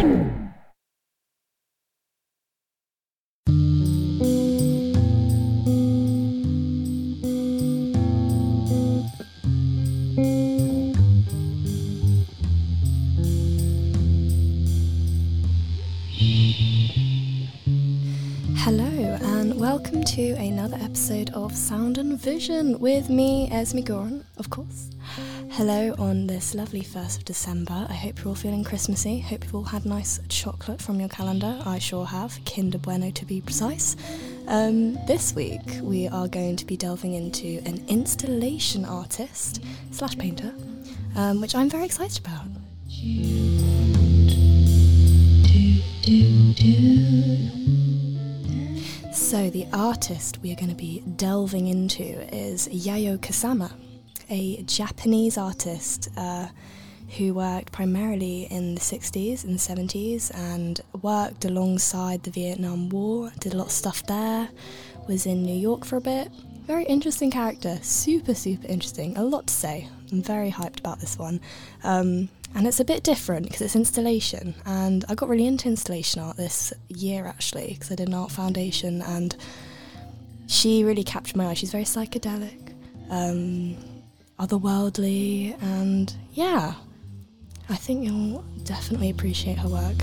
Hello, and welcome to another episode of Sound and Vision with me, Esme Goran, of course. Hello on this lovely 1st of December. I hope you're all feeling Christmassy. Hope you've all had nice chocolate from your calendar. I sure have, Kinder Bueno to be precise. Um, this week, we are going to be delving into an installation artist slash painter, um, which I'm very excited about. So, the artist we are going to be delving into is Yayoi Kusama, a Japanese artist uh, who worked primarily in the 60s and 70s and worked alongside the Vietnam War, did a lot of stuff there, was in New York for a bit. Very interesting character, super, super interesting. A lot to say. I'm very hyped about this one. Um, and it's a bit different because it's installation. And I got really into installation art this year actually because I did an art foundation and she really captured my eye. She's very psychedelic, um, otherworldly, and yeah, I think you'll definitely appreciate her work.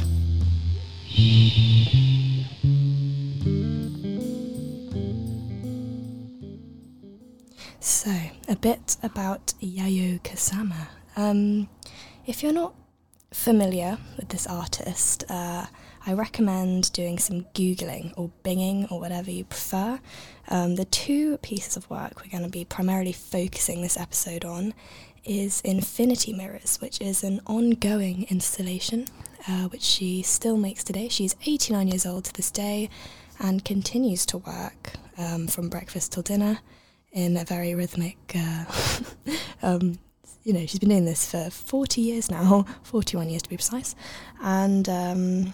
So, a bit about Yayoi Kusama. Um, if you're not familiar with this artist, uh, I recommend doing some Googling or Binging or whatever you prefer. Um, the two pieces of work we're going to be primarily focusing this episode on is Infinity Mirrors, which is an ongoing installation uh, which she still makes today. She's 89 years old to this day and continues to work um, from breakfast till dinner in a very rhythmic uh, um, you know, she's been doing this for 40 years now, 41 years to be precise. And um,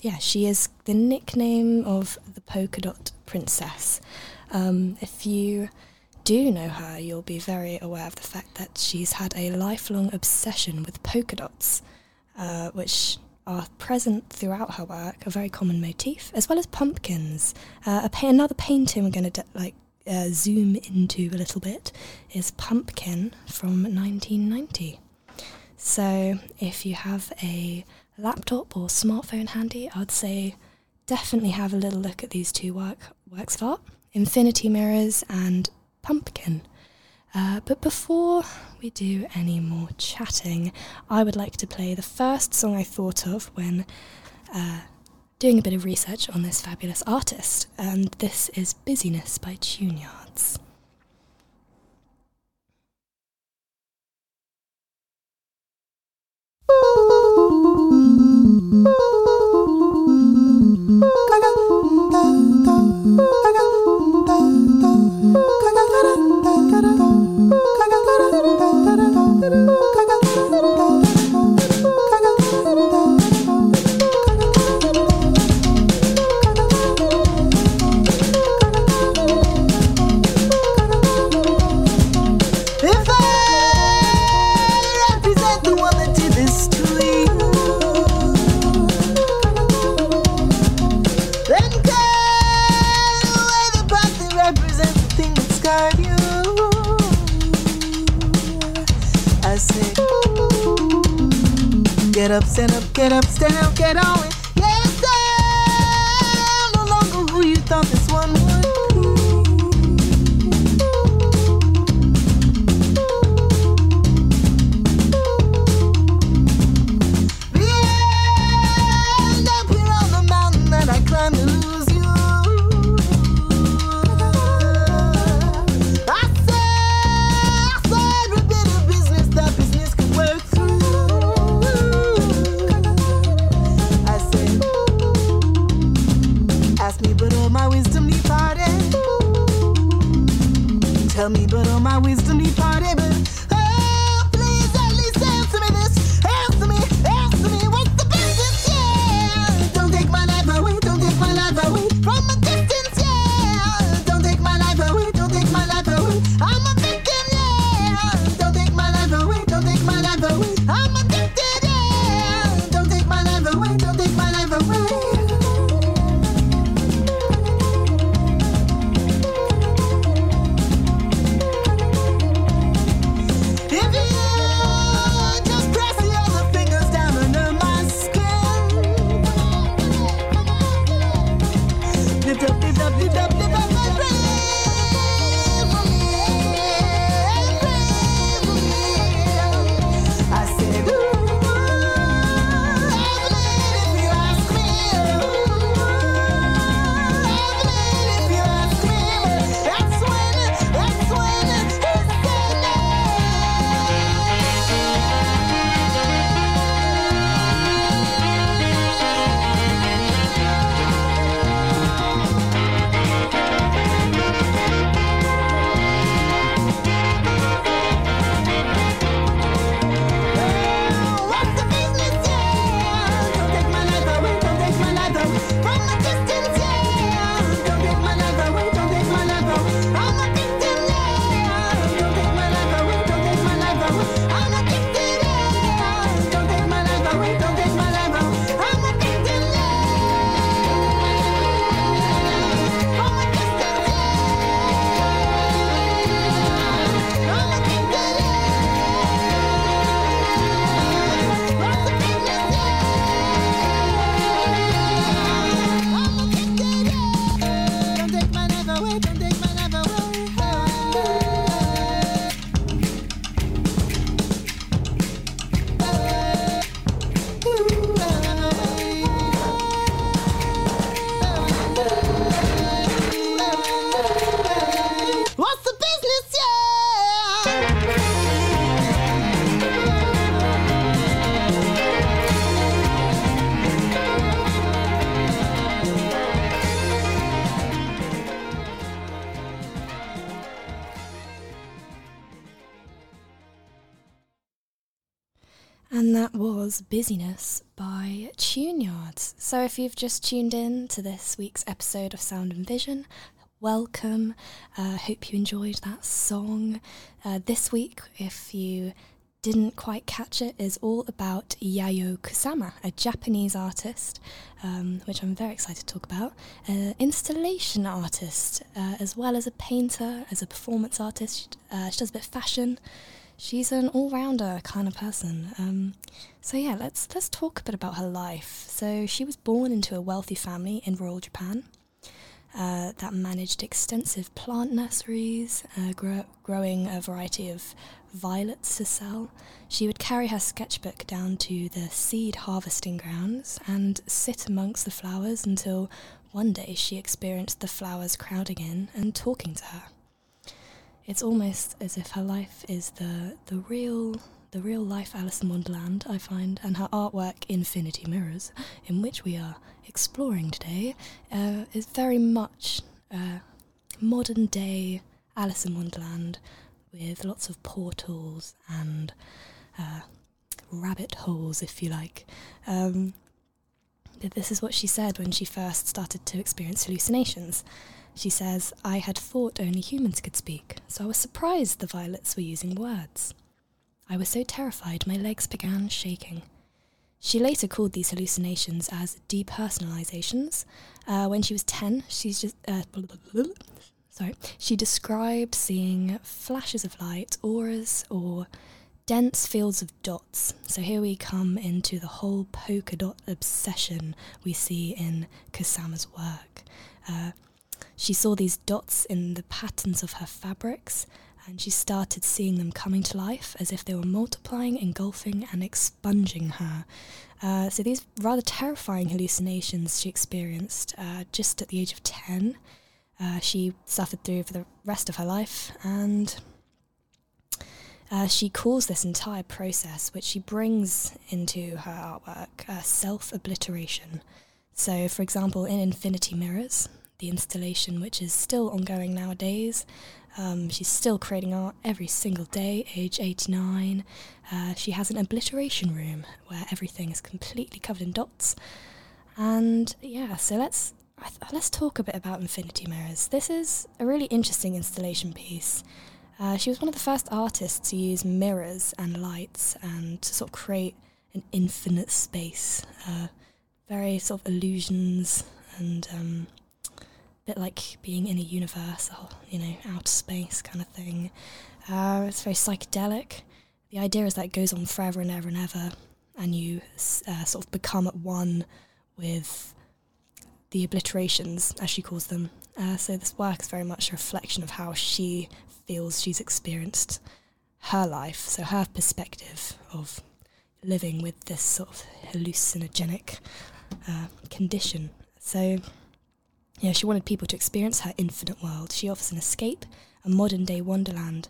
yeah, she is the nickname of polka dot princess. Um, if you do know her, you'll be very aware of the fact that she's had a lifelong obsession with polka dots, uh, which are present throughout her work, a very common motif, as well as pumpkins. Uh, pa- another painting we're going to de- like uh, zoom into a little bit is Pumpkin from 1990. So if you have a laptop or smartphone handy, I'd say definitely have a little look at these two work works of art, Infinity Mirrors and Pumpkin. Uh, but before we do any more chatting, I would like to play the first song I thought of when uh, doing a bit of research on this fabulous artist, and this is Busyness by Tuneyards. If get up, stand up, get up, stand up, get on it. Busyness by Tune Yards. So, if you've just tuned in to this week's episode of Sound and Vision, welcome. Uh, hope you enjoyed that song. Uh, this week, if you didn't quite catch it, is all about Yayoi Kusama, a Japanese artist, um, which I'm very excited to talk about, an installation artist, uh, as well as a painter, as a performance artist. Uh, she does a bit of fashion she's an all-rounder kind of person. Um, so yeah, let's let's talk a bit about her life. So she was born into a wealthy family in rural Japan uh, that managed extensive plant nurseries, uh, grow, growing a variety of violets to sell. She would carry her sketchbook down to the seed harvesting grounds and sit amongst the flowers until one day she experienced the flowers crowding in and talking to her it's almost as if her life is the the real the real life Alice in Wonderland, I find, and her artwork Infinity Mirrors, in which we are exploring today, uh, is very much uh, modern day Alice in Wonderland with lots of portals and uh, rabbit holes, if you like. Um, this is what she said when she first started to experience hallucinations. She says, I had thought only humans could speak, so I was surprised the violets were using words. I was so terrified my legs began shaking. She later called these hallucinations as depersonalizations. Uh, when she was 10, she's just, uh, sorry, she described seeing flashes of light, auras, or dense fields of dots. So here we come into the whole polka dot obsession we see in Kusama's work. Uh, she saw these dots in the patterns of her fabrics, and she started seeing them coming to life as if they were multiplying, engulfing, and expunging her. Uh, so, these rather terrifying hallucinations she experienced uh, just at the age of 10, uh, she suffered through for the rest of her life, and uh, she calls this entire process, which she brings into her artwork, uh, self obliteration. So, for example, in Infinity Mirrors, the installation, which is still ongoing nowadays. Um, she's still creating art every single day, age 89. Uh, she has an obliteration room where everything is completely covered in dots. And yeah, so let's let's talk a bit about Infinity Mirrors. This is a really interesting installation piece. Uh, she was one of the first artists to use mirrors and lights and to sort of create an infinite space. Uh, very sort of illusions and um, bit like being in a universe or, you know, outer space kind of thing. Uh, it's very psychedelic. The idea is that it goes on forever and ever and ever, and you uh, sort of become at one with the obliterations, as she calls them. Uh, so this work is very much a reflection of how she feels she's experienced her life, so her perspective of living with this sort of hallucinogenic uh, condition. So yeah, she wanted people to experience her infinite world. She offers an escape, a modern day wonderland.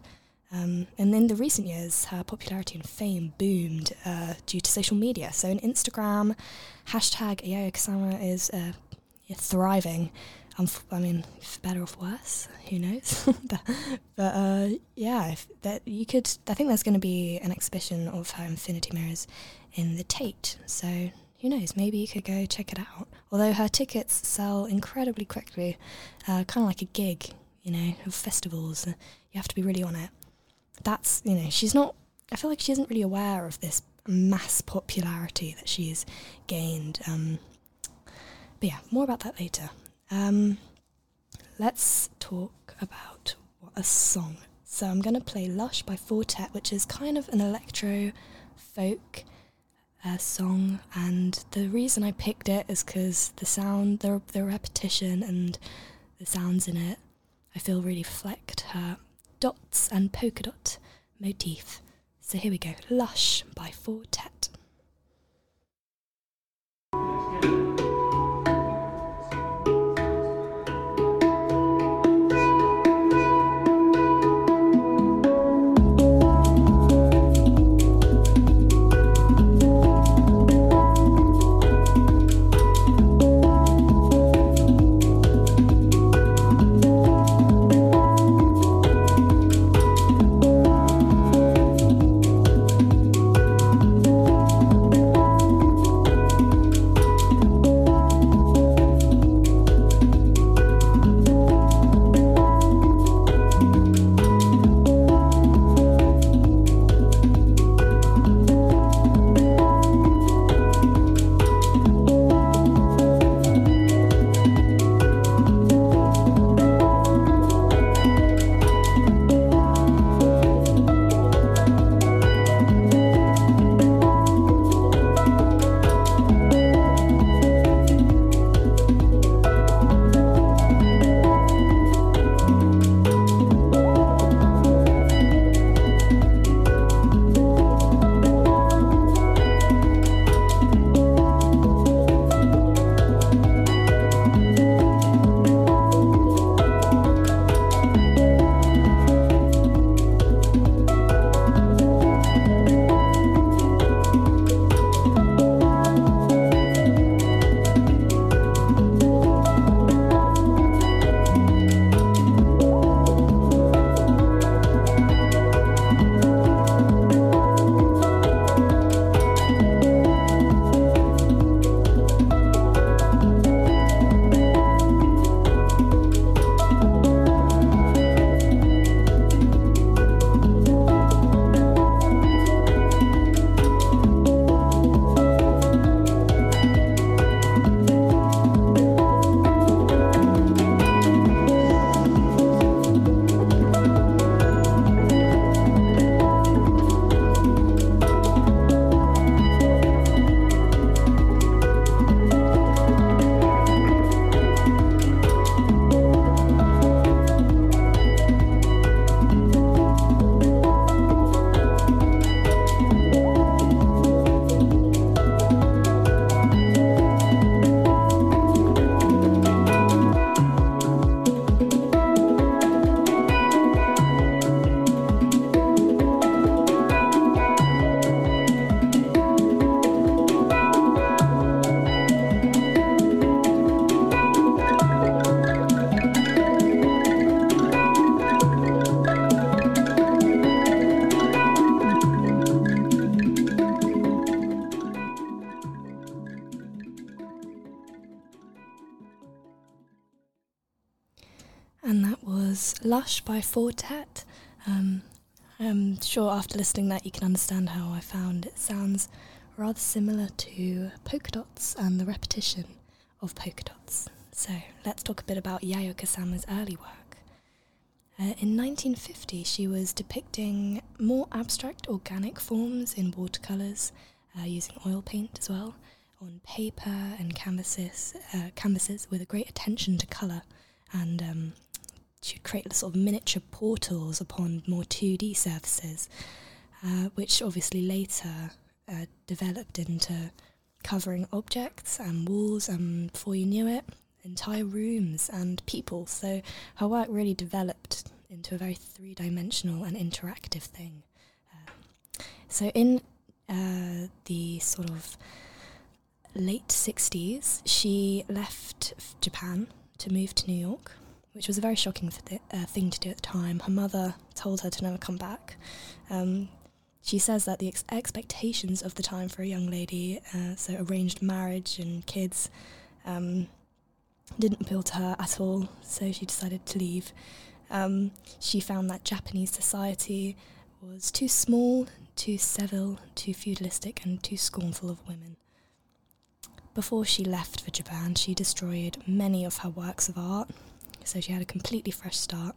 Um, and in the recent years, her popularity and fame boomed uh, due to social media. So on Instagram, hashtag Yayoi Kusama is uh, thriving. Um, I mean, for better or for worse, who knows? but uh, yeah, that you could. I think there's going to be an exhibition of her Infinity Mirrors in the Tate. So who knows, maybe you could go check it out. Although her tickets sell incredibly quickly, uh, kind of like a gig, you know, of festivals. Uh, you have to be really on it. That's, you know, she's not, I feel like she isn't really aware of this mass popularity that she's gained. Um, but yeah, more about that later. Um, let's talk about what a song. So I'm going to play Lush by Four Tet, which is kind of an electro folk uh, song, and the reason I picked it is because the sound, the, the repetition, and the sounds in it, I feel really reflect her dots and polka dot motif. So here we go. Lush by Four by Four Tet. Um, I'm sure after listening that you can understand how I found it sounds rather similar to polka dots and the repetition of polka dots. So let's talk a bit about Yayoi Kusama's early work. Uh, in 1950, she was depicting more abstract organic forms in watercolours, uh, using oil paint as well, on paper and canvases, uh, canvases with a great attention to colour and um, she'd create sort of miniature portals upon more 2D surfaces, uh, which obviously later uh, developed into covering objects and walls, and before you knew it, entire rooms and people. So her work really developed into a very three dimensional and interactive thing. Uh, so in uh, the sort of late 60s, she left Japan to move to New York which was a very shocking th- uh, thing to do at the time. Her mother told her to never come back. Um, she says that the ex- expectations of the time for a young lady, uh, so arranged marriage and kids, um, didn't appeal to her at all, so she decided to leave. Um, she found that Japanese society was too small, too servile, too feudalistic, and too scornful of women. Before she left for Japan, she destroyed many of her works of art, so she had a completely fresh start.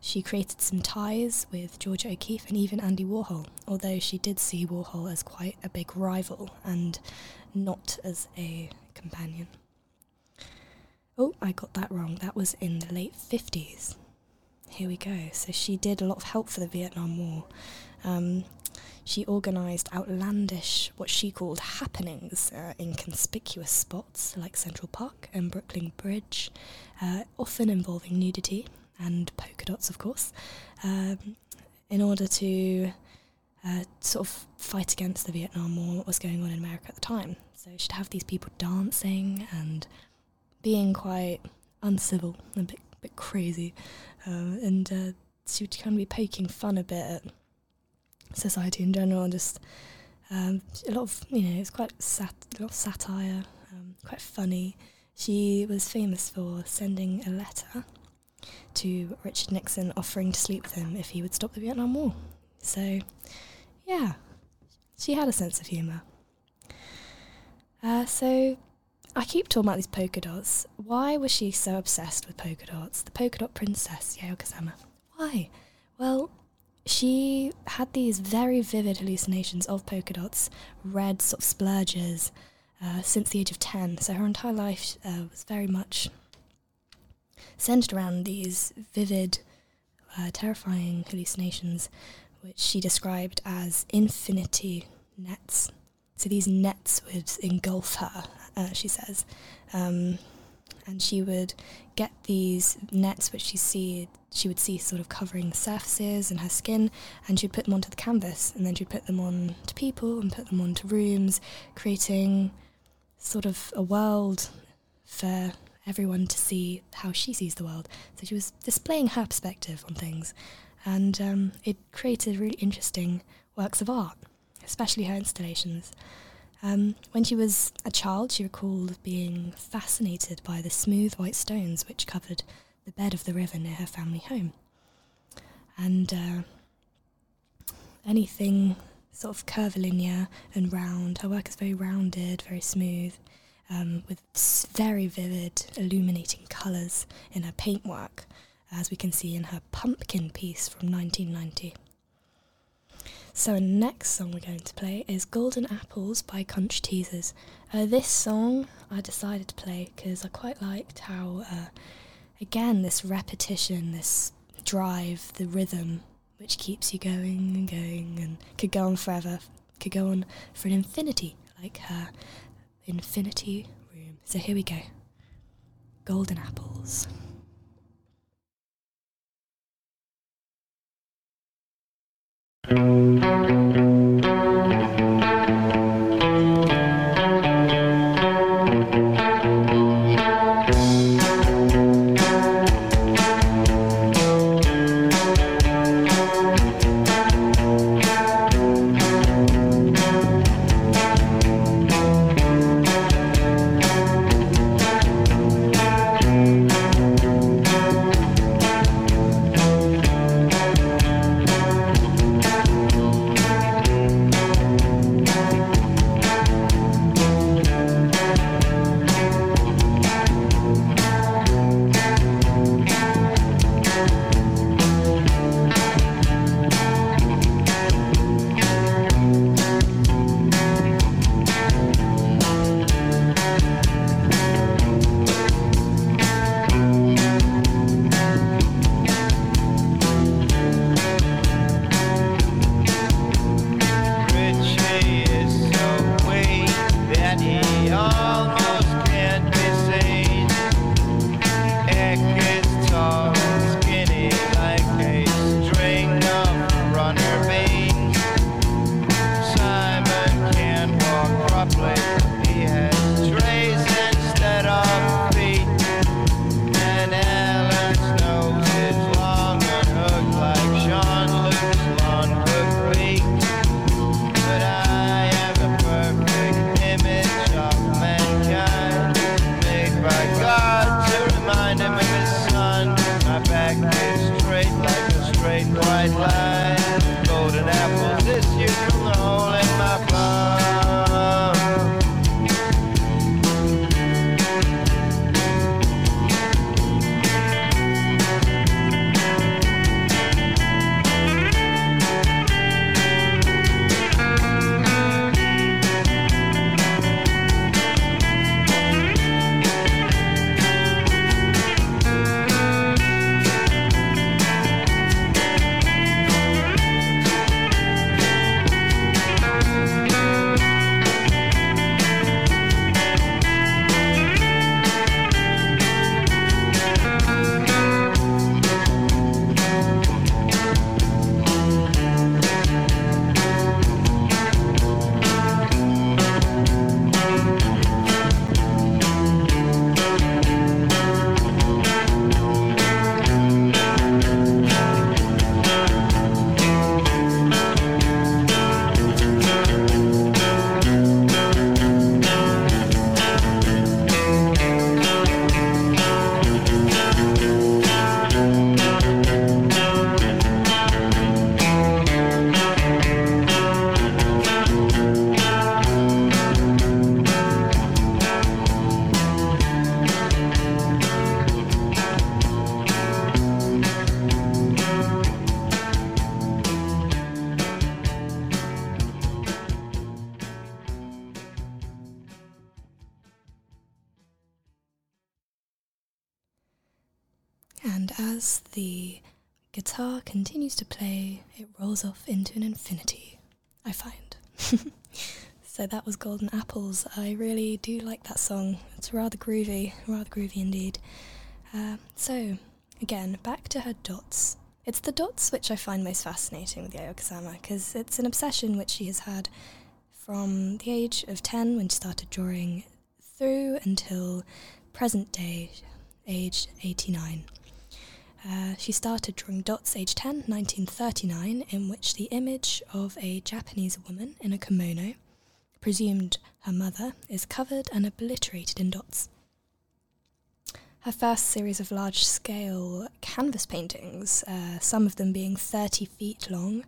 She created some ties with Georgia O'Keeffe and even Andy Warhol, although she did see Warhol as quite a big rival and not as a companion. Oh, I got that wrong. That was in the late 50s. Here we go. So she did a lot of help for the Vietnam War. Um, she organised outlandish, what she called happenings uh, in conspicuous spots like Central Park and Brooklyn Bridge, uh, often involving nudity and polka dots, of course, um, in order to uh, sort of fight against the Vietnam War, what was going on in America at the time. So she'd have these people dancing and being quite uncivil, and a bit, bit crazy, uh, and uh, she would kind of be poking fun a bit at society in general, and just um, a lot of you know it's quite sat a lot of satire, um, quite funny. She was famous for sending a letter to Richard Nixon offering to sleep with him if he would stop the Vietnam War. So, yeah, she had a sense of humour. Uh, so, I keep talking about these polka dots. Why was she so obsessed with polka dots? The polka dot princess, Yayoi Kusama. Why? Well, she had these very vivid hallucinations of polka dots, red sort of splurges, uh, since the age of 10. So her entire life uh, was very much centered around these vivid, uh, terrifying hallucinations, which she described as infinity nets. So these nets would engulf her, uh, she says. Um, and she would get these nets which she see she would see sort of covering the surfaces and her skin and she'd put them onto the canvas and then she'd put them on to people and put them onto rooms creating sort of a world for everyone to see how she sees the world so she was displaying her perspective on things and um, it created really interesting works of art especially her installations um, when she was a child, she recalled being fascinated by the smooth white stones which covered the bed of the river near her family home. And uh, anything sort of curvilinear and round, her work is very rounded, very smooth, um, with very vivid, illuminating colours in her paintwork, as we can see in her pumpkin piece from 1990. So, next song we're going to play is Golden Apples by Conch Teasers. Uh, this song I decided to play because I quite liked how, uh, again, this repetition, this drive, the rhythm, which keeps you going and going and could go on forever, could go on for an infinity, like her infinity room. So here we go Golden Apples. I find. so that was Golden Apples. I really do like that song. It's rather groovy, rather groovy indeed. Uh, so, again, back to her dots. It's the dots which I find most fascinating with Yayoi Kusama because it's an obsession which she has had from the age of 10 when she started drawing through until present day, age 89. Uh, she started drawing dots age 10, 1939, in which the image of a Japanese woman in a kimono, presumed her mother, is covered and obliterated in dots. Her first series of large scale canvas paintings, uh, some of them being 30 feet long,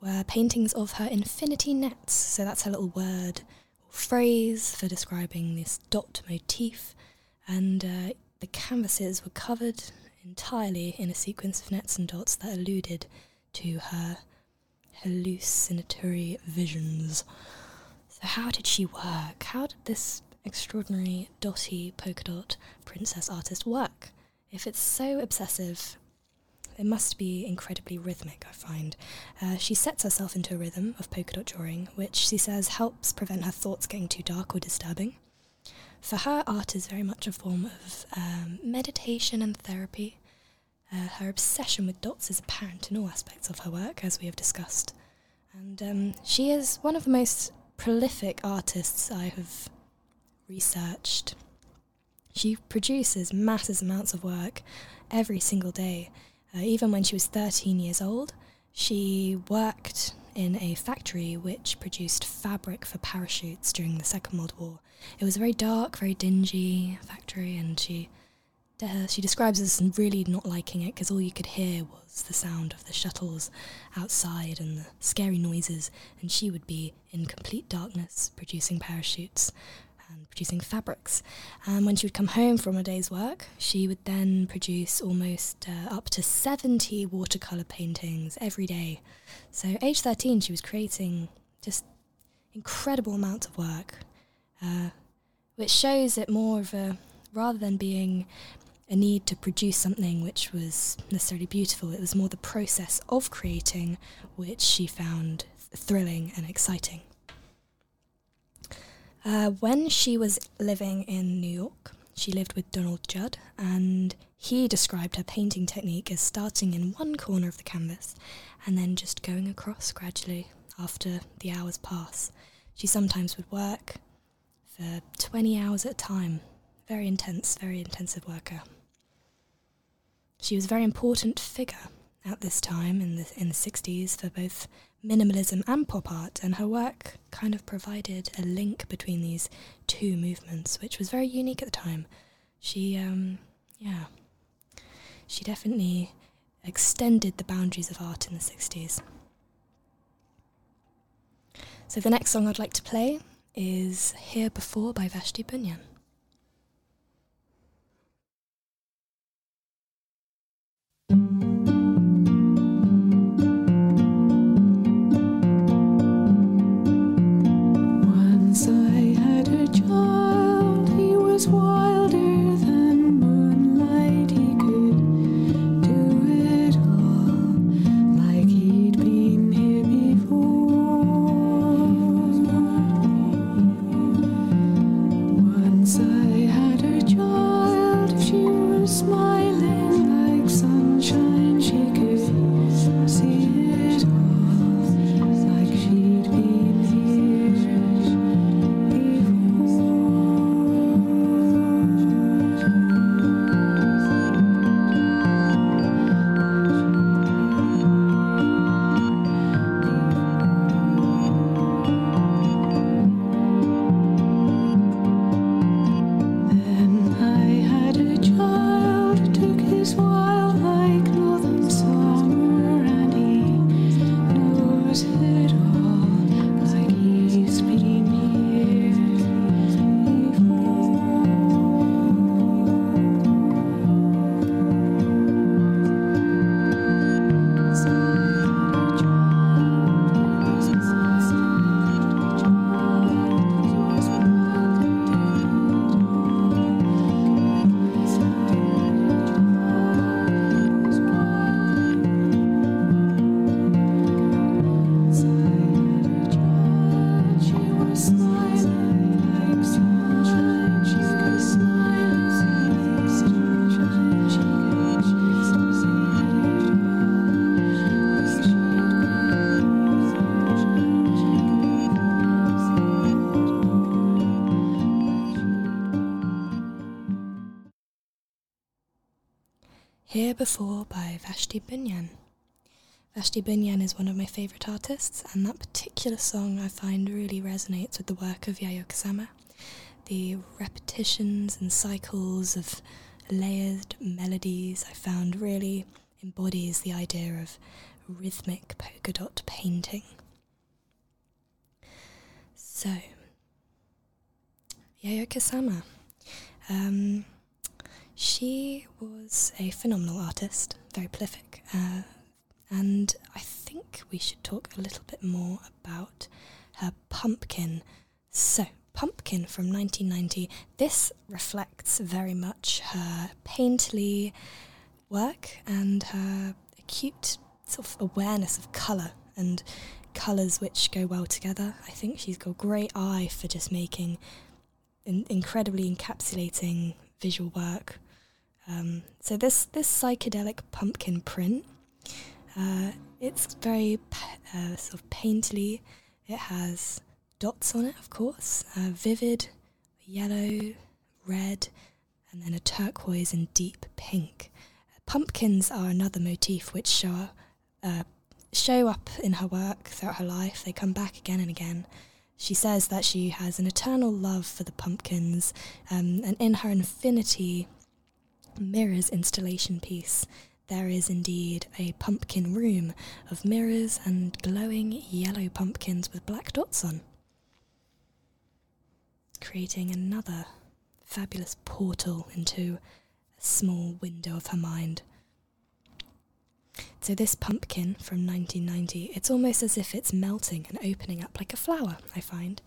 were paintings of her infinity nets. So that's her little word or phrase for describing this dot motif. And uh, the canvases were covered entirely in a sequence of nets and dots that alluded to her hallucinatory visions. So, how did she work? How did this extraordinary dotty polka dot princess artist work? If it's so obsessive, it must be incredibly rhythmic, I find. Uh, she sets herself into a rhythm of polka dot drawing, which she says helps prevent her thoughts getting too dark or disturbing. For her, art is very much a form of um, meditation and therapy. Uh, her obsession with dots is apparent in all aspects of her work, as we have discussed. And um, she is one of the most prolific artists I have researched. She produces massive amounts of work every single day. Uh, even when she was 13 years old, she worked in a factory which produced fabric for parachutes during the Second World War. It was a very dark, very dingy factory, and she uh, she describes as really not liking it because all you could hear was the sound of the shuttles outside and the scary noises, and she would be in complete darkness producing parachutes and producing fabrics. And when she would come home from a day's work, she would then produce almost uh, up to 70 watercolour paintings every day. So, age 13, she was creating just incredible amounts of work, uh, which shows it more of a rather than being a need to produce something which was necessarily beautiful. It was more the process of creating which she found thrilling and exciting. Uh, when she was living in New York, she lived with Donald Judd, and he described her painting technique as starting in one corner of the canvas and then just going across gradually after the hours pass. She sometimes would work for 20 hours at a time. Very intense, very intensive worker. She was a very important figure at this time in the in the 60s for both minimalism and pop art, and her work kind of provided a link between these two movements, which was very unique at the time. She, um, yeah, she definitely extended the boundaries of art in the 60s. So the next song I'd like to play is Here Before by Vashti Bunyan. Once Vashti Bunyan. Vashti Bunyan is one of my favourite artists, and that particular song I find really resonates with the work of Yayoi Kusama. The repetitions and cycles of layered melodies I found really embodies the idea of rhythmic polka dot painting. So, Yayoi Kusama. Um, she was a phenomenal artist, very prolific, uh, and I think we should talk a little bit more about her pumpkin. So, Pumpkin from 1990. This reflects very much her painterly work and her acute sort of awareness of colour and colours which go well together. I think she's got a great eye for just making in- incredibly encapsulating visual work. Um, so this this psychedelic pumpkin print, uh, it's very uh, sort of painterly. It has dots on it, of course, uh, vivid yellow, red, and then a turquoise and deep pink. Pumpkins are another motif which show uh, show up in her work throughout her life. They come back again and again. She says that she has an eternal love for the pumpkins, um, and in her Infinity Mirrors installation piece, there is indeed a pumpkin room of mirrors and glowing yellow pumpkins with black dots on, creating another fabulous portal into a small window of her mind. So this pumpkin from 1990, it's almost as if it's melting and opening up like a flower, I find.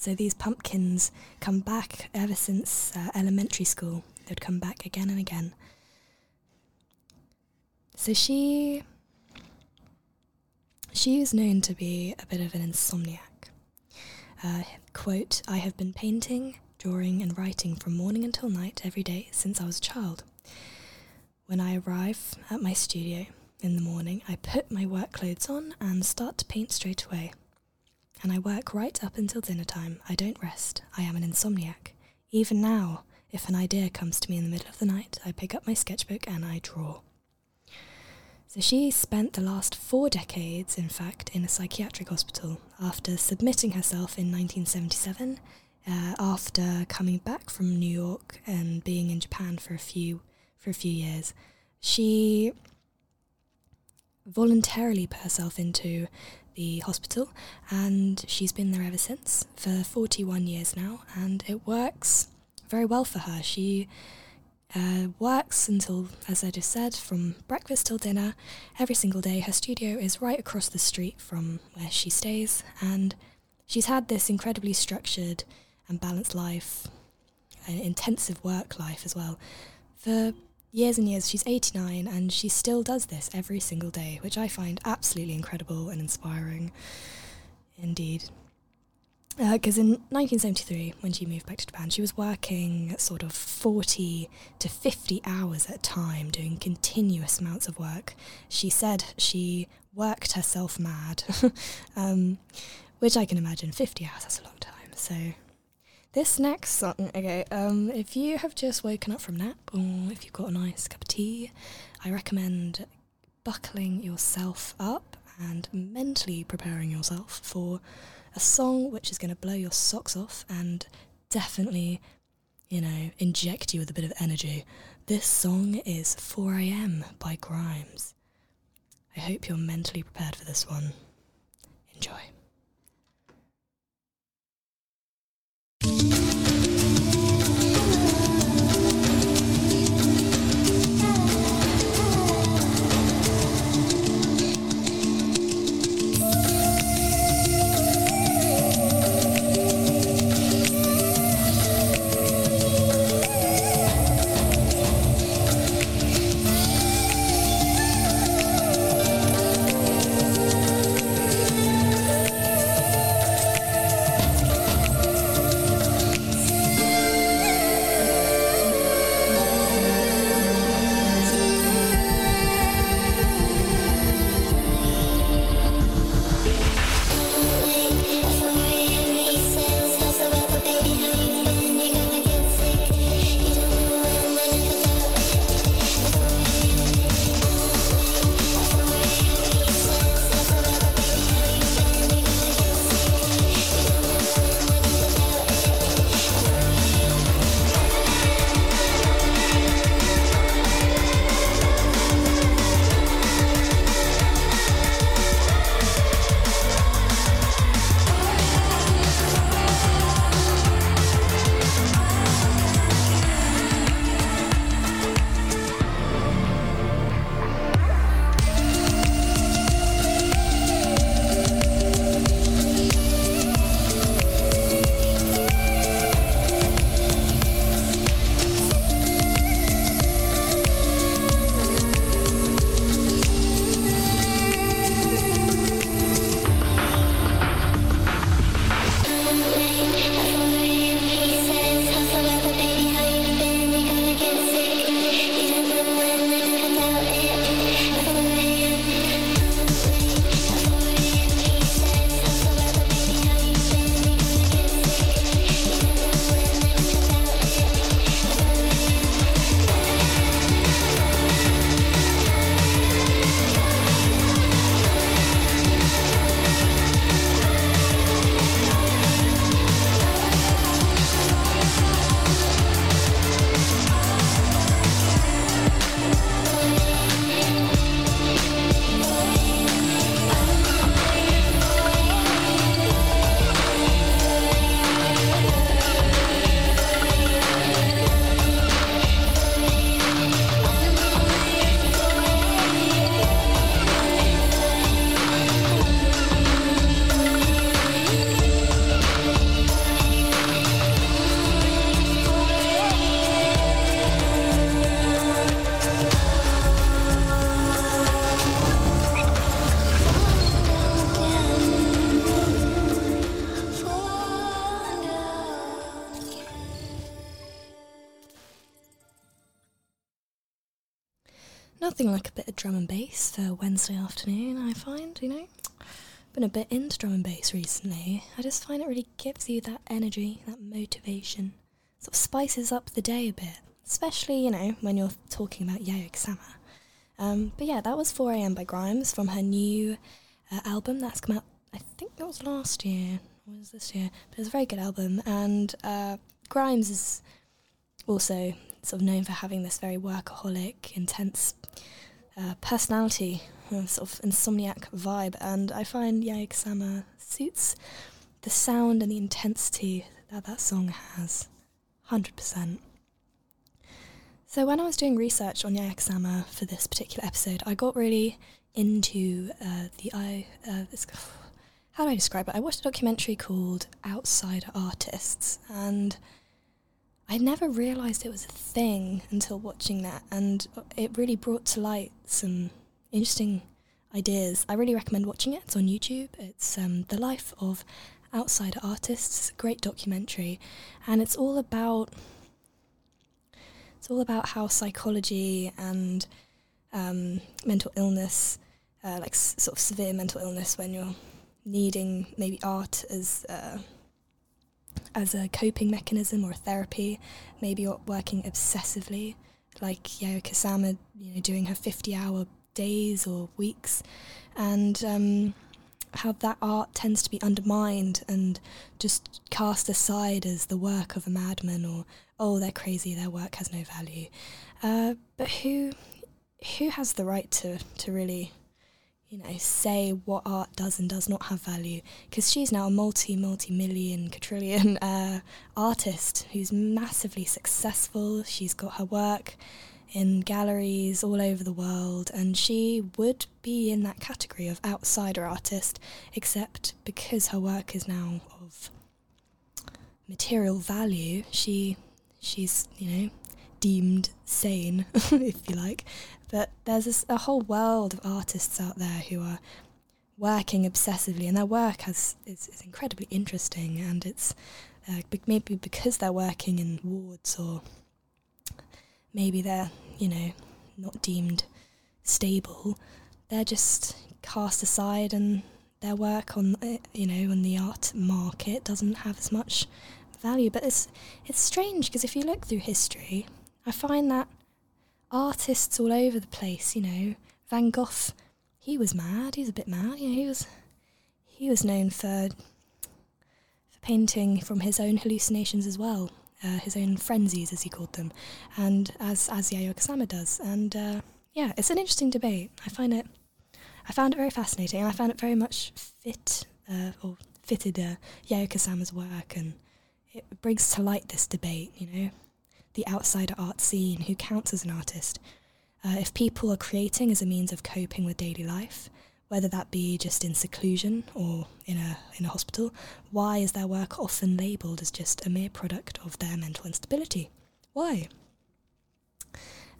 So these pumpkins come back ever since uh, elementary school. They'd come back again and again. So she she is known to be a bit of an insomniac. Uh, quote, I have been painting, drawing, and writing from morning until night every day since I was a child. When I arrive at my studio in the morning, I put my work clothes on and start to paint straight away. And I work right up until dinner time. I don't rest. I am an insomniac. Even now, if an idea comes to me in the middle of the night, I pick up my sketchbook and I draw. So she spent the last four decades, in fact, in a psychiatric hospital after submitting herself in 1977, uh, after coming back from New York and being in Japan for a few for a few years. She voluntarily put herself into the hospital and she's been there ever since for 41 years now and it works very well for her. She uh, works until, as I just said, from breakfast till dinner every single day. Her studio is right across the street from where she stays, and she's had this incredibly structured and balanced life, an intensive work life as well, for years and years. She's 89 and she still does this every single day, which I find absolutely incredible and inspiring indeed. Because in 1973, when she moved back to Japan, she was working sort of 40 to 50 hours at a time, doing continuous amounts of work. She said she worked herself mad, um, which I can imagine 50 hours, that's a long time. So, this next song, okay, um, if you have just woken up from nap or if you've got a nice cup of tea, I recommend buckling yourself up and mentally preparing yourself for a song which is going to blow your socks off and definitely, you know, inject you with a bit of energy. This song is 4am by Grimes. I hope you're mentally prepared for this one. Enjoy. Drum and bass for Wednesday afternoon, I find, you know. Been a bit into drum and bass recently. I just find it really gives you that energy, that motivation. Sort of spices up the day a bit. Especially, you know, when you're talking about Yayoi Kusama. Um, but yeah, that was 4am by Grimes from her new uh, album that's come out, I think it was last year, or was this year? But it's a very good album. And uh, Grimes is also sort of known for having this very workaholic, intense uh, personality, uh, sort of insomniac vibe. And I find Yayoi Kusama suits the sound and the intensity that that song has. 100%. So when I was doing research on Yayoi Kusama for this particular episode, I got really into uh, the I. Uh, this, how do I describe it? I watched a documentary called Outsider Artists, and I never realised it was a thing until watching that, and it really brought to light some interesting ideas. I really recommend watching it. It's on YouTube. It's um, the life of outsider artists. Great documentary, and it's all about it's all about how psychology and um, mental illness, uh, like s- sort of severe mental illness, when you're needing maybe art as uh, as a coping mechanism or a therapy, maybe you're working obsessively, like Yayoi Kusama, you know, doing her 50-hour days or weeks, and um, how that art tends to be undermined and just cast aside as the work of a madman or oh they're crazy their work has no value. Uh, but who who has the right to to really you know say what art does and does not have value because she's now a multi multi million quadrillion uh, artist who's massively successful. She's got her work in galleries all over the world, and she would be in that category of outsider artist, except because her work is now of material value, she she's you know deemed sane, if you like. But there's a whole world of artists out there who are working obsessively, and their work has is, is incredibly interesting, and it's uh, maybe because they're working in wards or maybe they're, you know, not deemed stable, they're just cast aside and their work on, uh, you know, on the art market doesn't have as much value. But it's it's strange because if you look through history, I find that artists all over the place, you know, Van Gogh, he was mad. He was a bit mad. You know, he was he was known for for painting from his own hallucinations as well uh, his own frenzies, as he called them, and as as Yayoi Kusama does. And uh, yeah, it's an interesting debate. I find it, I found it very fascinating, and I found it very much fit uh, or fitted uh, Yayoi Kusama's work, and it brings to light this debate. You know, the outsider art scene, who counts as an artist. Uh, if people are creating as a means of coping with daily life, whether that be just in seclusion or in a in a hospital, why is their work often labelled as just a mere product of their mental instability? Why?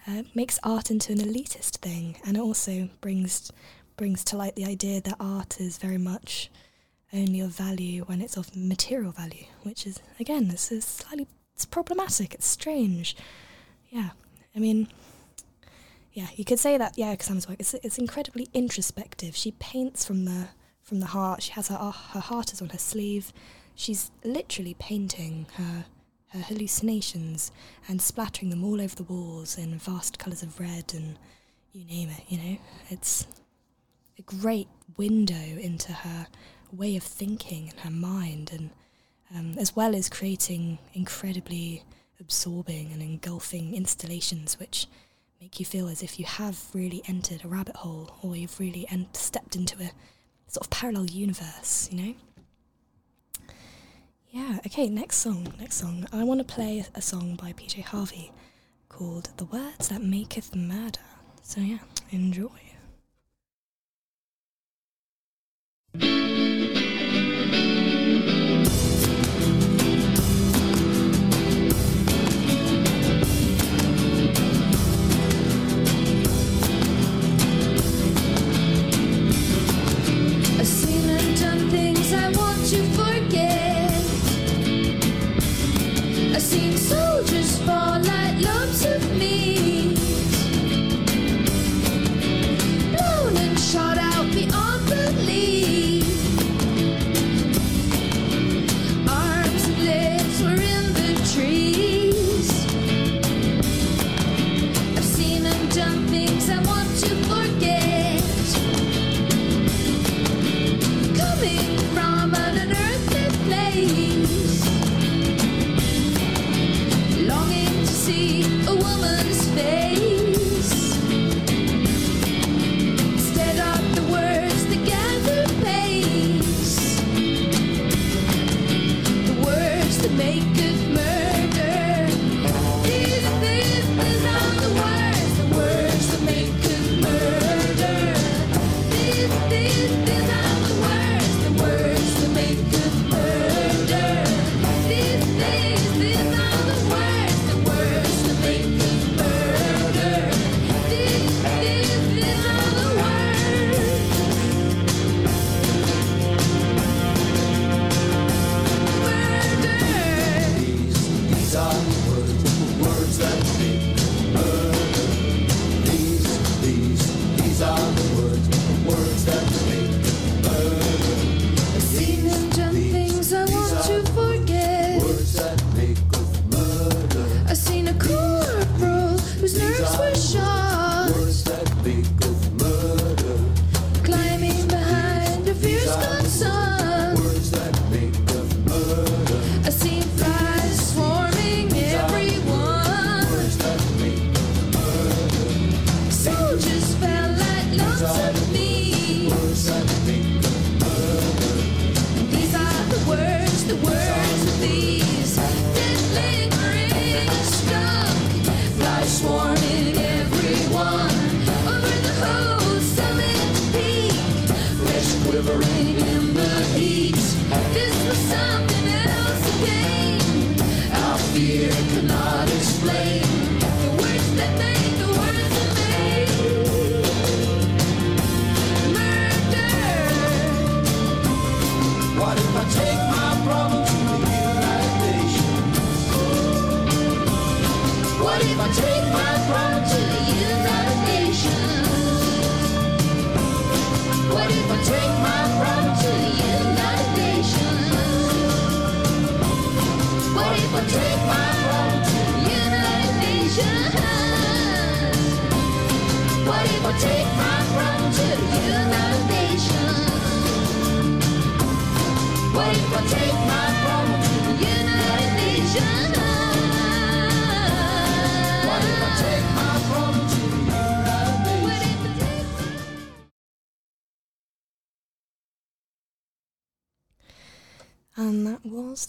Uh, makes art into an elitist thing, and it also brings brings to light the idea that art is very much only of value when it's of material value, which is again this is slightly it's problematic. It's strange. Yeah, I mean, yeah, you could say that. Yeah, Kusama's work it's it's incredibly introspective. She paints from the from the heart. She has her uh, her heart is on her sleeve. She's literally painting her her hallucinations and splattering them all over the walls in vast colours of red and you name it. You know, it's a great window into her way of thinking and her mind, and um, as well as creating incredibly absorbing and engulfing installations, which make you feel as if you have really entered a rabbit hole or you've really stepped into a sort of parallel universe, you know? Yeah, okay, next song. Next song. I want to play a song by PJ Harvey called The Words That Maketh Murder. So, yeah, enjoy.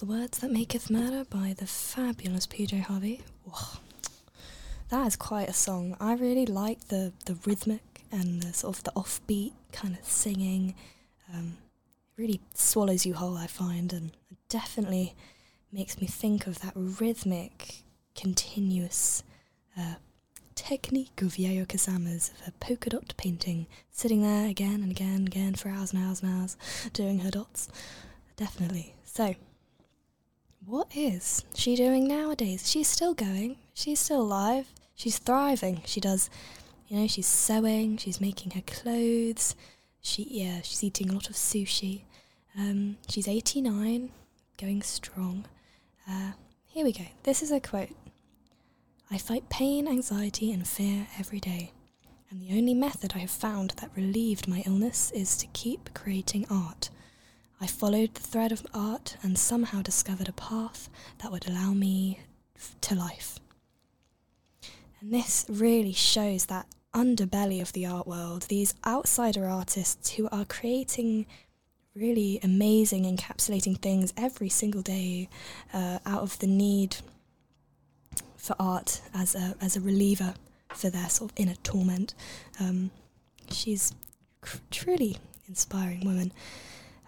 The Words That Maketh Murder by the fabulous PJ Harvey. Whoa. That is quite a song. I really like the, the rhythmic and the sort of the offbeat kind of singing. Um, it really swallows you whole, I find, and it definitely makes me think of that rhythmic, continuous uh, technique of Yayoi Kusama's of her polka dot painting, sitting there again and again and again for hours and hours and hours, doing her dots. Definitely. So, what is she doing nowadays? She's still going. She's still alive. She's thriving. She does, you know, she's sewing. She's making her clothes. She, yeah, she's eating a lot of sushi. Um, she's 89, going strong. Uh, here we go. This is a quote. I fight pain, anxiety, and fear every day. And the only method I have found that relieved my illness is to keep creating art. I followed the thread of art and somehow discovered a path that would allow me f- to life. And this really shows that underbelly of the art world, these outsider artists who are creating really amazing, encapsulating things every single day uh, out of the need for art as a, as a reliever for their sort of inner torment. Um, she's cr- truly inspiring woman.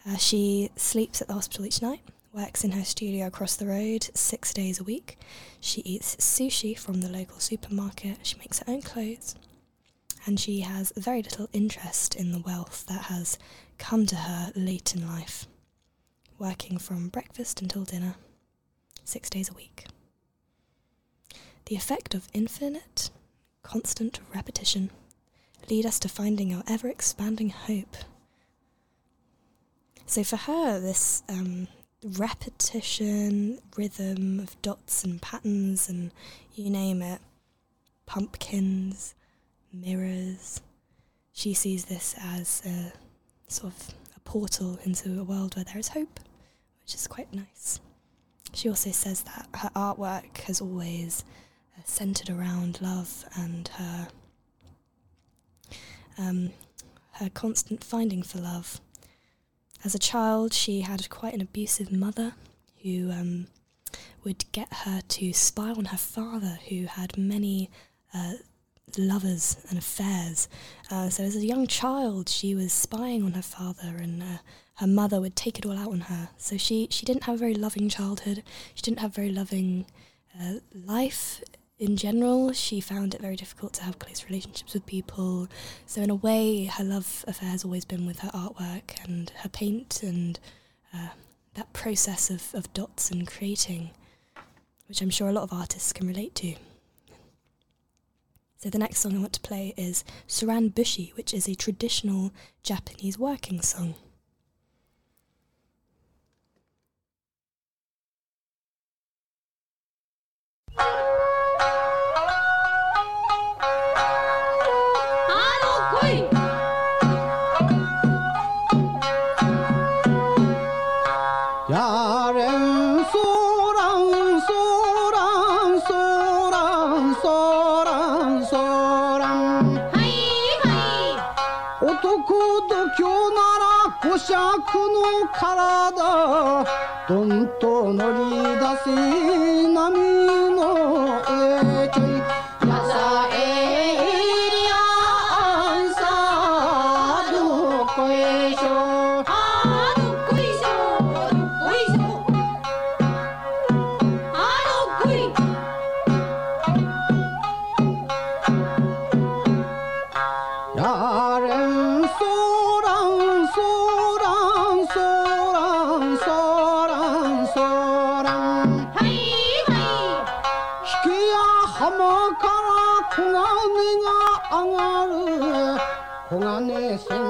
Uh, she sleeps at the hospital each night, works in her studio across the road six days a week. She eats sushi from the local supermarket. She makes her own clothes. And she has very little interest in the wealth that has come to her late in life, working from breakfast until dinner, six days a week. The effect of infinite, constant repetition lead us to finding our ever expanding hope. So for her, this um, repetition, rhythm of dots and patterns and you name it, pumpkins, mirrors, she sees this as a sort of a portal into a world where there is hope, which is quite nice. She also says that her artwork has always uh, centered around love and her um, her constant finding for love. As a child, she had quite an abusive mother who um, would get her to spy on her father, who had many uh, lovers and affairs. Uh, so, as a young child, she was spying on her father, and uh, her mother would take it all out on her. So, she, she didn't have a very loving childhood. She didn't have a very loving uh, life in general. She found it very difficult to have close relationships with people. So, in a way, her love affair has always been with her artwork and her paint and uh, that process of, of dots and creating, which I'm sure a lot of artists can relate to. So the next song I want to play is Soran Bushi, which is a traditional Japanese working song. 体どんと乗り出せ波。金千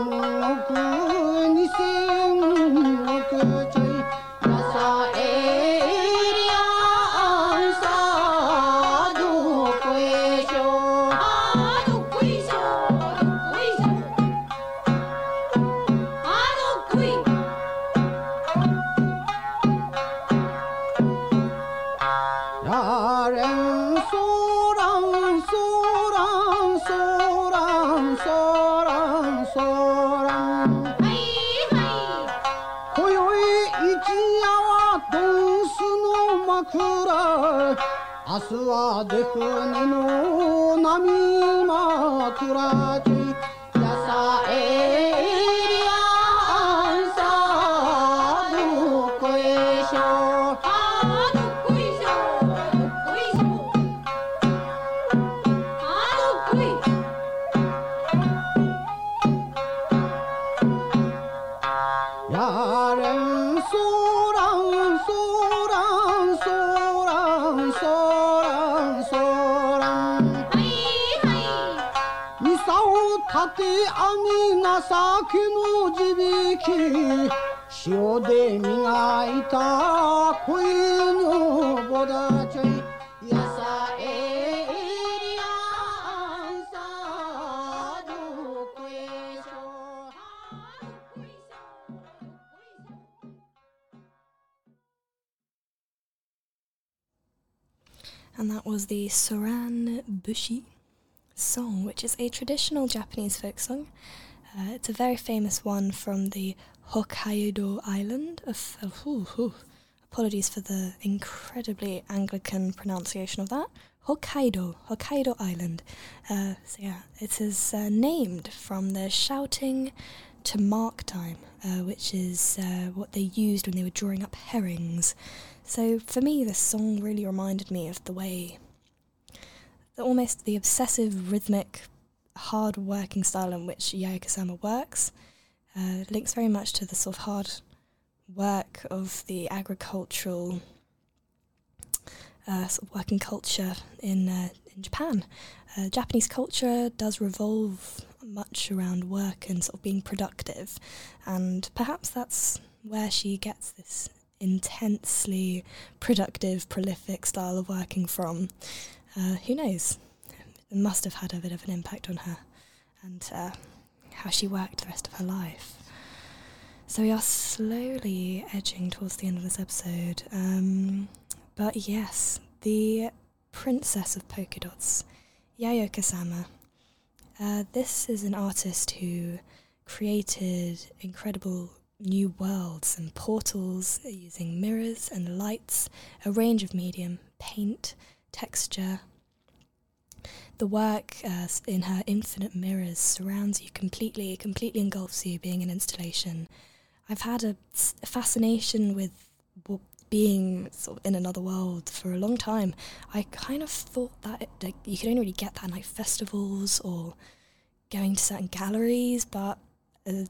And that was the Soran Bushi song, which is a traditional Japanese folk song. Uh, it's a very famous one from the Hokkaido island of. ooh, ooh. apologies for the incredibly Anglican pronunciation of that. Hokkaido, Hokkaido Island. Uh, so yeah, it is uh, named from the shouting to mark time, uh, which is uh, what they used when they were drawing up herrings. So for me, this song really reminded me of the way, the almost the obsessive, rhythmic, hard working style in which Yayoi Kusama works. Uh, links very much to the sort of hard work of the agricultural uh, sort of working culture in uh, in Japan. Uh, Japanese culture does revolve much around work and sort of being productive, and perhaps that's where she gets this intensely productive, prolific style of working from. Uh, who knows? It must have had a bit of an impact on her and how she worked the rest of her life. So we are slowly edging towards the end of this episode. Um, but yes, the princess of polka dots, Yayoi Kusama. Uh, this is an artist who created incredible new worlds and portals using mirrors and lights, a range of medium, paint, texture. The work uh, in her infinite mirrors surrounds you completely, completely engulfs you being an installation. I've had a fascination with being sort of in another world for a long time. I kind of thought that it, like, you could only really get that in like festivals or going to certain galleries, but uh,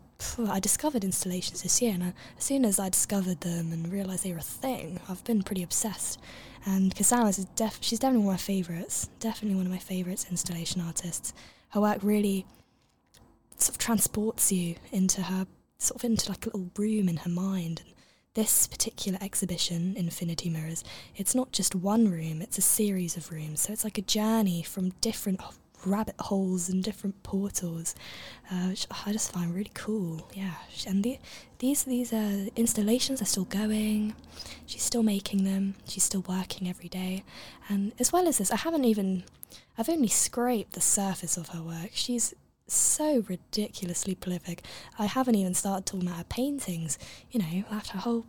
I discovered installations this year, and I, as soon as I discovered them and realised they were a thing, I've been pretty obsessed. And Kusama's is def- she's definitely one of my favourites. Definitely one of my favourites installation artists. Her work really sort of transports you into her sort of into like a little room in her mind. And this particular exhibition, Infinity Mirrors, it's not just one room; it's a series of rooms. So it's like a journey from different rabbit holes and different portals, uh, which I just find really cool. Yeah, and the, these these uh, installations are still going. She's still making them. She's still working every day, and as well as this, I haven't even. I've only scraped the surface of her work. She's so ridiculously prolific. I haven't even started talking about her paintings. You know, after a whole,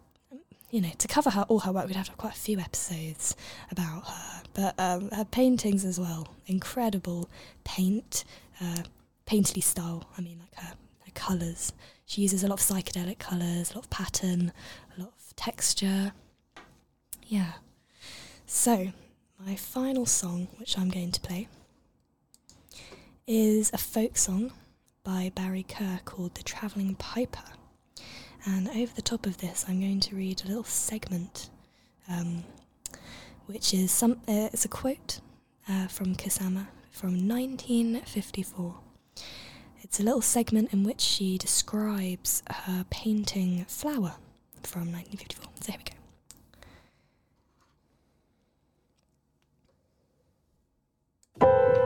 you know, to cover her all her work, we'd have to have quite a few episodes about her. But um, her paintings as well, incredible paint, uh, painterly style. I mean, like her, her colours. She uses a lot of psychedelic colours, a lot of pattern, a lot of texture. Yeah. So, my final song, which I'm going to play, is a folk song by Barry Kerr called The Travelling Piper. And over the top of this, I'm going to read a little segment, um, which is some. Uh, it's a quote uh, from Kusama from 1954. It's a little segment in which she describes her painting Flower from 1954. So here we go. One day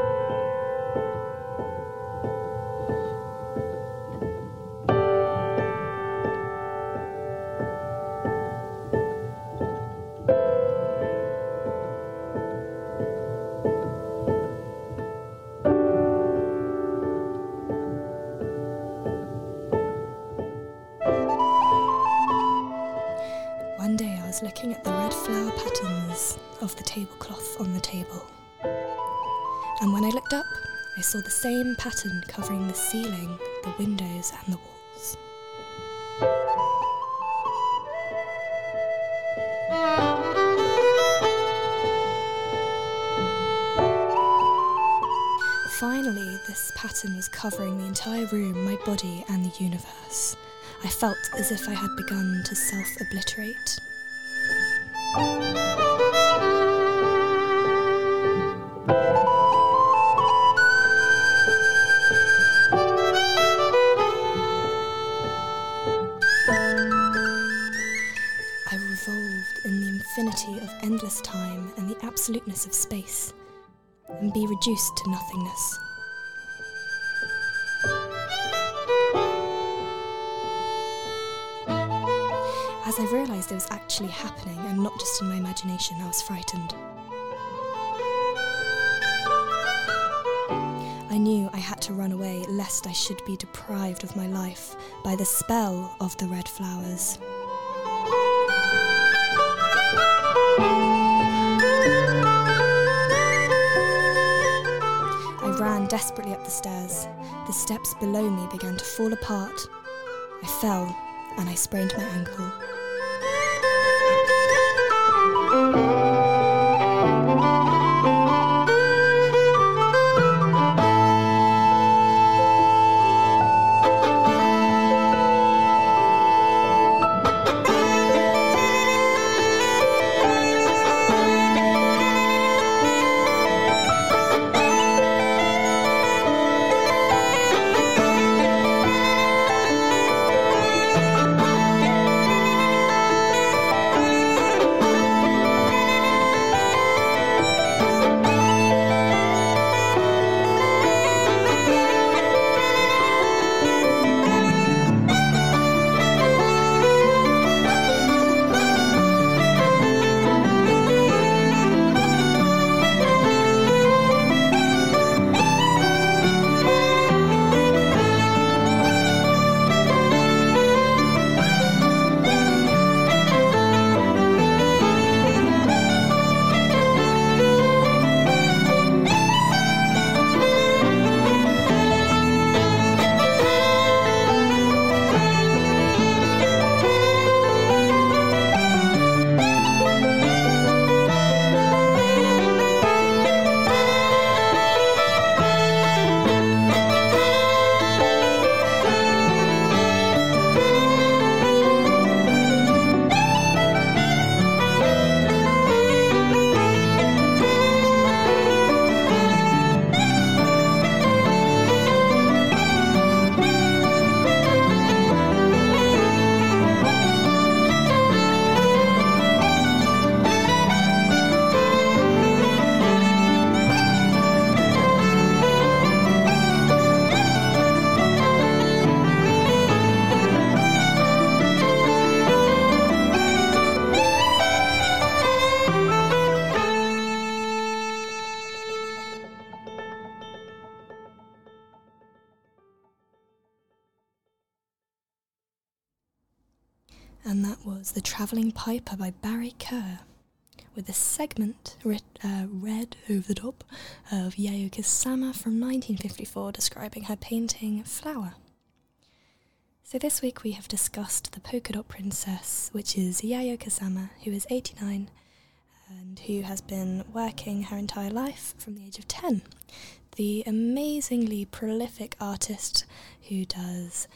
was looking at the red flower patterns of the tablecloth on the table. And when I looked up, I saw the same pattern covering the ceiling, the windows, and the walls. Finally, this pattern was covering the entire room, my body, and the universe. I felt as if I had begun to self obliterate. Of endless time and the absoluteness of space, and be reduced to nothingness. I realised it was actually happening and not just in my imagination, I was frightened. I knew I had to run away lest I should be deprived of my life by the spell of the red flowers. I ran desperately up the stairs. The steps below me began to fall apart. I fell and I sprained my ankle. Thank you. And that was The Travelling Piper by Barry Kerr, with a segment writ, uh, read over the top of Yayoi Kusama from 1954 describing her painting Flower. So this week we have discussed The Polka Dot Princess, which is Yayoi Kusama, who is 89 and who has been working her entire life from the age of 10. The amazingly prolific artist who does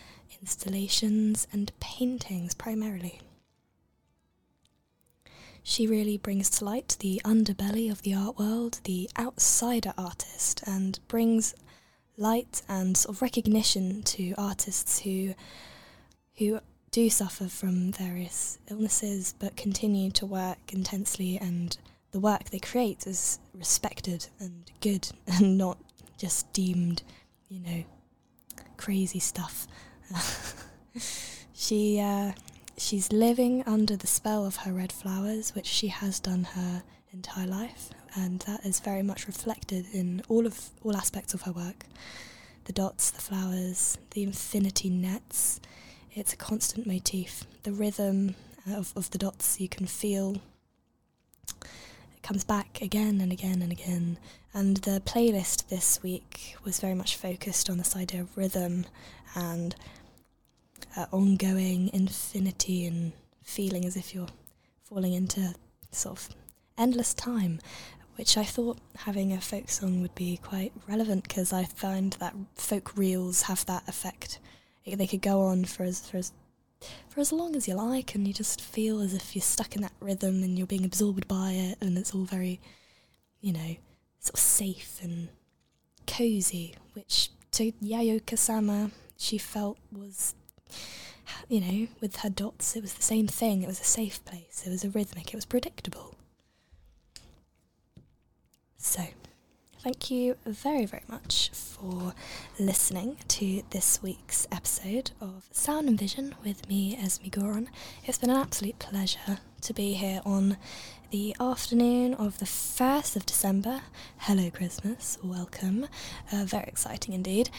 installations and paintings primarily. She really brings to light the underbelly of the art world, the outsider artist, and brings light and sort of recognition to artists who who do suffer from various illnesses but continue to work intensely and the work they create is respected and good and not just deemed, you know, crazy stuff. she uh, she's living under the spell of her red flowers, which she has done her entire life, and that is very much reflected in all of all aspects of her work. The dots, the flowers, the infinity nets. It's a constant motif. The rhythm of, of the dots you can feel it comes back again and again and again. And the playlist this week was very much focused on this idea of rhythm and uh, ongoing infinity and feeling as if you're falling into sort of endless time, which I thought having a folk song would be quite relevant because I find that folk reels have that effect. They- could go on for as for as for as long as you like, and you just feel as if you're stuck in that rhythm and you're being absorbed by it, and it's all very, you know, sort of safe and cozy. Which to Yayoi Kusama, she felt was you know, with her dots, it was the same thing. It was a safe place. It was a rhythmic. It was predictable. So, thank you very, very much for listening to this week's episode of Sound and Vision with me, Esme Goron. It's been an absolute pleasure to be here on the afternoon of the 1st of December. Hello, Christmas. Welcome. Uh, very exciting indeed.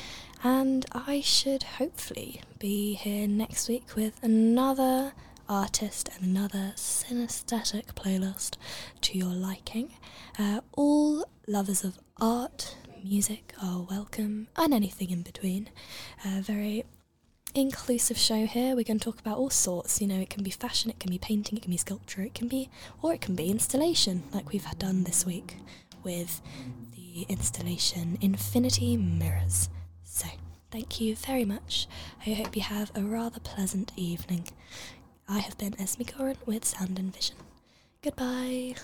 And I should hopefully be here next week with another artist and another synesthetic playlist to your liking. Uh, all lovers of art, music are welcome, and anything in between. A very inclusive show here. We're going to talk about all sorts. You know, it can be fashion, it can be painting, it can be sculpture, it can be, or it can be installation, like we've had done this week with the installation Infinity Mirrors. So, thank you very much. I hope you have a rather pleasant evening. I have been Esme Goran with Sound and Vision. Goodbye.